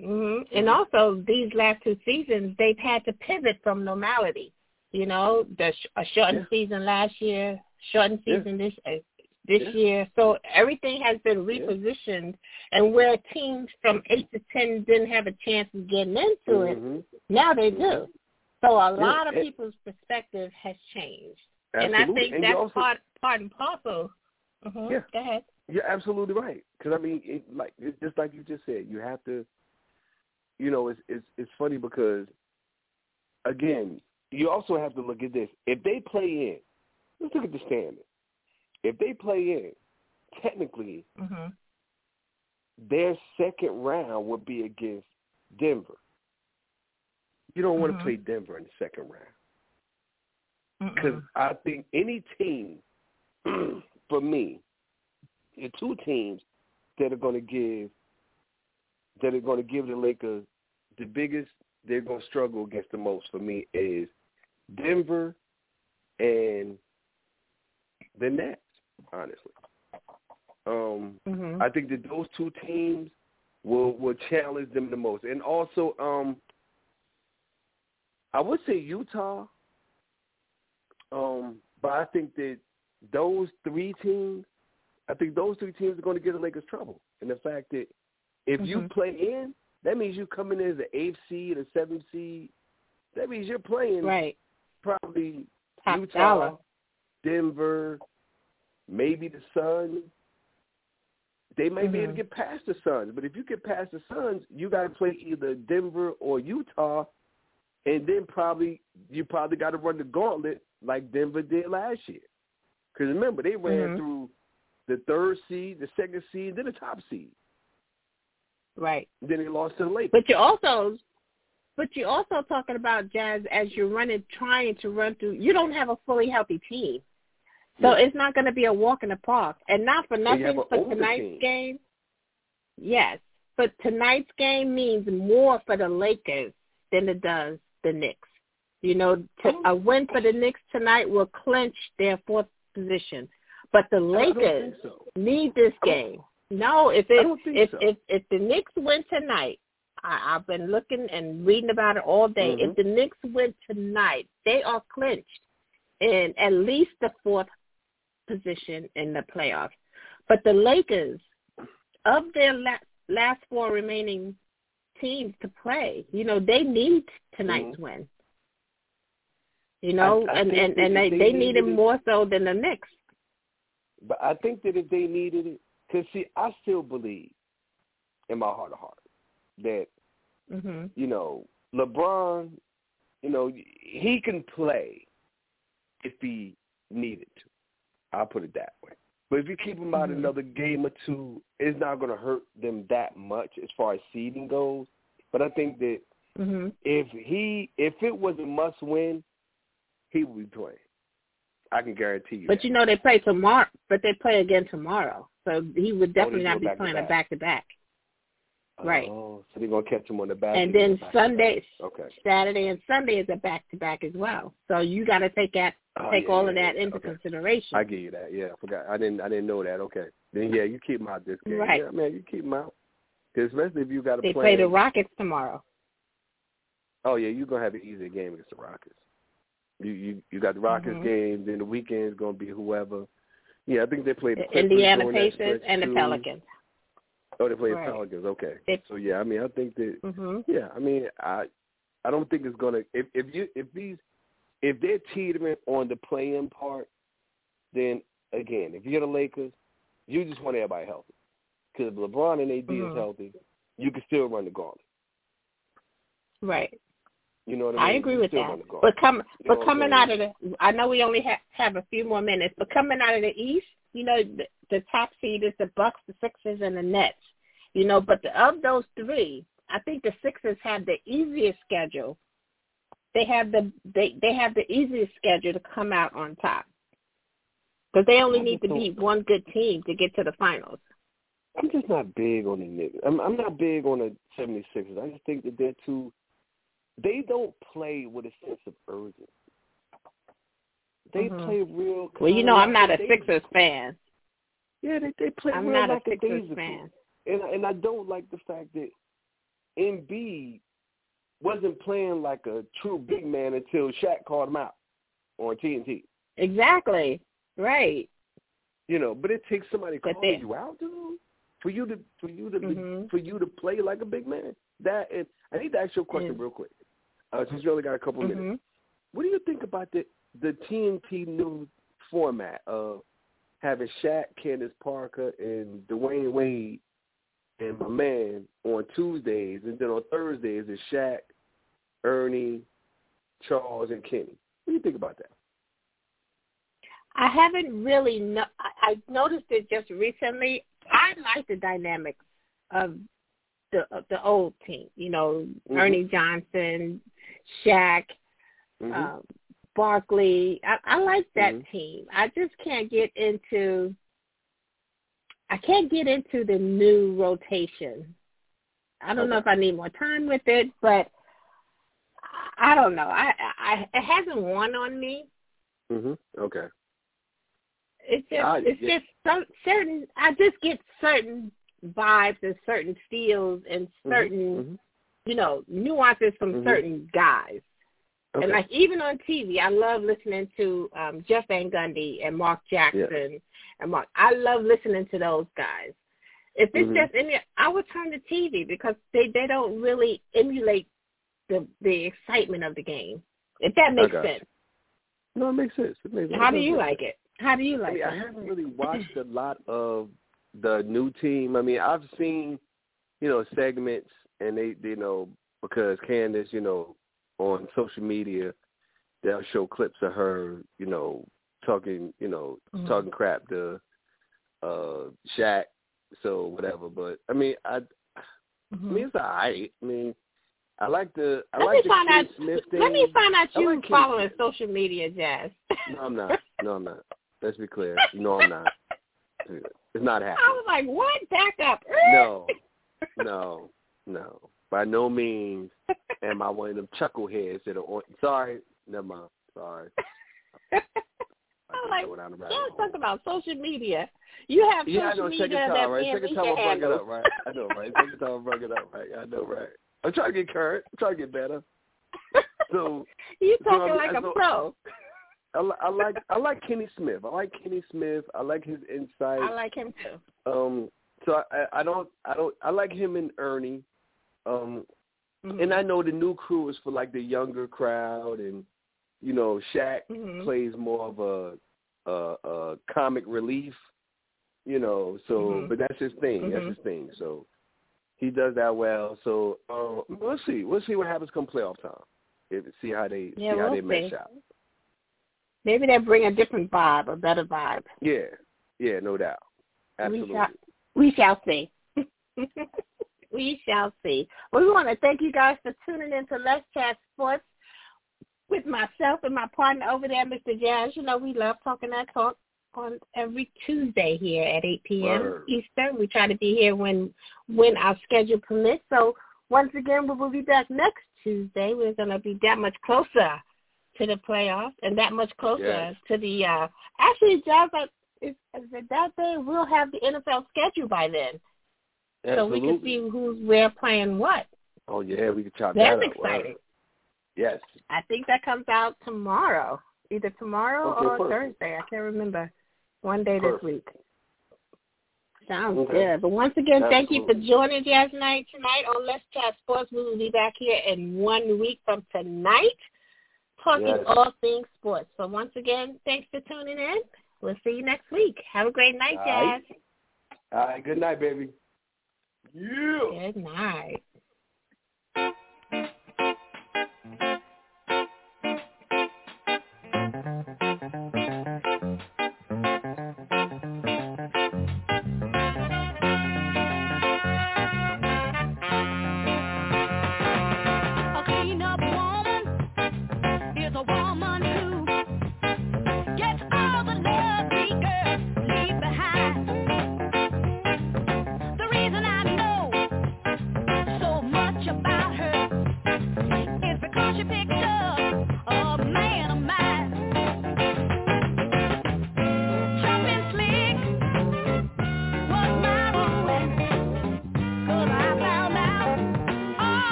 hmm and also these last two seasons, they've had to pivot from normality. You know, the sh- a shortened season last year, shortened Yeah. season this uh, this Yeah. year. So everything has been repositioned, and where teams from eight to ten didn't have a chance of getting into it, Mhm. now they do. So a Yeah, lot of people's perspective has changed, and I think And that's also- part part and parcel. hmm Yeah. Go ahead. You're absolutely right. Because I mean, it, like it's just like you just said, you have to. You know, it's it's it's funny because, again, you also have to look at this. If they play in, let's look at the standing. If they play in, technically, hmm their second round would be against Denver. You don't want Mhm. to play Denver in the second round. Because I think any team, for me, the two teams that are going to give that are going to give the Lakers the biggest, they're going to struggle against the most for me is Denver and the Nets. Honestly, Um, mm-hmm. I think that those two teams will will challenge them the most, and also um, I would say Utah. Um, but I think that those three teams, I think those three teams are going to give the Lakers trouble. And the fact that if mm-hmm. you play in, that means you come in as an eighth seed, a seventh seed. That means you're playing right. probably Top Utah, dollar. Denver, maybe the Suns. They may mm-hmm. be able to get past the Suns, but if you get past the Suns, you got to play either Denver or Utah, and then probably you probably got to run the gauntlet like Denver did last year. Because remember, they ran mm-hmm. through the third seed, the second seed, then the top seed. Right. Then they lost to the Lakers. But you also, but you're also talking about Jazz as you're running, trying to run through. You don't have a fully healthy team, so yeah. it's not going to be a walk in the park. And not for nothing, for tonight's team. game. Yes, but tonight's game means more for the Lakers than it does the Knicks. You know, to, oh. a win for the Knicks tonight will clinch their fourth position. But the Lakers so. need this game. No, if it if, so. if if the Knicks win tonight, I, I've been looking and reading about it all day. Mm-hmm. If the Knicks win tonight, they are clinched in at least the fourth position in the playoffs. But the Lakers, of their la- last four remaining teams to play, you know, they need tonight's mm-hmm. win. You know, I, I and and, and they, they, they need it it more so than the Knicks. But I think that if they needed it, because see, I still believe in my heart of heart that mm-hmm. you know LeBron, you know he can play if he needed to. I'll put it that way. But if you keep him out mm-hmm. another game or two, it's not going to hurt them that much as far as seeding goes. But I think that mm-hmm. if he if it was a must win, he would be playing. I can guarantee you. But that. you know they play tomorrow. But they play again tomorrow, so he would oh, definitely oh, not be back playing to a back to back. Right. Oh, so they're gonna catch him on the back. And then back Sunday, okay. Saturday, and Sunday is a back to back as well. So you got to take that, oh, take yeah, all yeah, of that yeah. into okay. consideration. I give you that. Yeah, I forgot. I didn't. I didn't know that. Okay. Then yeah, you keep him out this game. Right. Yeah, man, you keep him out. Especially if you got to they play. play the Rockets tomorrow. Oh yeah, you're gonna have an easier game against the Rockets. You you you got the Rockets mm-hmm. game. Then the weekend's gonna be whoever. Yeah, I think they play the Indiana Pacers and the too. Pelicans. Oh, they play right. the Pelicans. Okay. They, so yeah, I mean, I think that. Mm-hmm. Yeah, I mean, I I don't think it's gonna if if you if these if they're teetering on the playing part, then again, if you're the Lakers, you just want everybody healthy. Because if LeBron and AD mm-hmm. is healthy, you can still run the gauntlet. Right. You know what I mean? I agree with that. run the gauntlet. But come, You know but coming out of the, I know we only have have a few more minutes, but coming out of the East, you know, the, the top seed is the Bucks, the Sixers, and the Nets. You know, but the, of those three, I think the Sixers have the easiest schedule. They have the they they have the easiest schedule to come out on top because they only need to beat one good team to get to the finals. I'm just not big on the Knicks. I'm, I'm not big on the 76ers. I just think that they're too. They don't play with a sense of urgency. They Mhm. play real. Well, you know, I'm not a they, Sixers fan. Yeah, they they play I'm real not a Sixers daisy fan. and and I don't like the fact that Embiid wasn't playing like a true big man until Shaq called him out on TNT. Exactly. Right. You know, but it takes somebody But calling they- you out, dude, for you to for you to Mhm. for you to play like a big man. That and I need to ask you a question Yeah. real quick. Uh, since you only got a couple minutes, Mhm. what do you think about the the TNT new format of having Shaq, Candace Parker, and Dwyane Wade and my man on Tuesdays, and then on Thursdays is Shaq, Ernie, Charles, and Kenny. What do you think about that? I haven't really. No, I, I noticed it just recently. I like the dynamics of the of the old team. You know, Mhm. Ernie Johnson, Shaq, Mm-hmm. um, Barkley. I, I like that Mhm. team. I just can't get into. I can't get into the new rotation. I don't know if I need more time with it, but I, don't know. I, I it hasn't won on me. mhm. Okay. It's just it's yeah. just some certain. I just get certain vibes and certain feels and Mhm, certain mhm. You know nuances from Mhm. certain guys. Okay. And like even on TV, I love listening to um Jeff Van Gundy and Mark Jackson and Mark. I love listening to those guys. If it's Mhm. just any, I would turn to TV because they they don't really emulate the the excitement of the game. If that makes got you. sense. no, it makes sense. It makes How do it does you make like it? How do you I like mean, it? I haven't really watched a lot of the new team. I mean, I've seen, you know, segments and they, you know, because Candace, you know, on social media, they'll show clips of her, you know, talking, you know, Mhm. talking crap to uh Shaq, so whatever. But I mean, I, I mean, it's alright. I mean, I like the, I Let like me the find out. Smith thing. Let me find out you like following Smith. social media, Jazz. No, I'm not. No, I'm not. Let's be clear. No, I'm not. It's not happening. I was like, what? Back up. No, no, no. By no means am I one of them chuckleheads that are on. Sorry, never mind. Sorry. I I just like, go down the rabbit Jazz hole. talk about social media. You have Yeah, I social know. media that right? Second time can I'm it up, right? I know, right? Second time I'm it up, right? I know, right? I'm trying to get current. I'm trying to get better. So you so, talking I mean, like I a know- pro. I, I like I like Kenny Smith. I like Kenny Smith. I like his insight. I like him too. Um, so I, I I don't I don't I like him and Ernie. Um, Mhm. and I know the new crew is for like the younger crowd, and you know Shaq Mhm. plays more of a, a, a comic relief, you know. So, Mhm. but that's his thing. That's his thing. So he does that well. So uh, we'll see. We'll see what happens come playoff time. If, see how they Yeah, see how we'll they mesh see. out. Maybe they bring a different vibe, a better vibe. Yeah, yeah, no doubt. Absolutely. We shall, we shall see. we shall see. Well, we want to thank you guys for tuning in to Let's Chat Sports with myself and my partner over there, Mr. Jazz. You know, we love talking that talk on every Tuesday here at 8 p.m. Word. Eastern. We try to be here when when our schedule permits. So once again, we will be back next Tuesday. We're going to be that much closer to the playoffs and that much closer Yes. to the uh actually Jazz I- is, is it that day we'll have the NFL schedule by then. So we can see who's where playing what. Oh yeah, we can chop That's that up. Word. exciting. Yes. I think that comes out tomorrow. Either tomorrow Okay, or perfect. Thursday. I can't remember. One day Perfect. this week. Sounds Okay. good. But once again, thank you for joining Jazz Night tonight on Let's Chat Sports. We will be back here in one week from tonight talking Yes. all things sports. So once again, thanks for tuning in. We'll see you next week. Have a great night, All right. Jazz. All right. Good night, baby. Good night.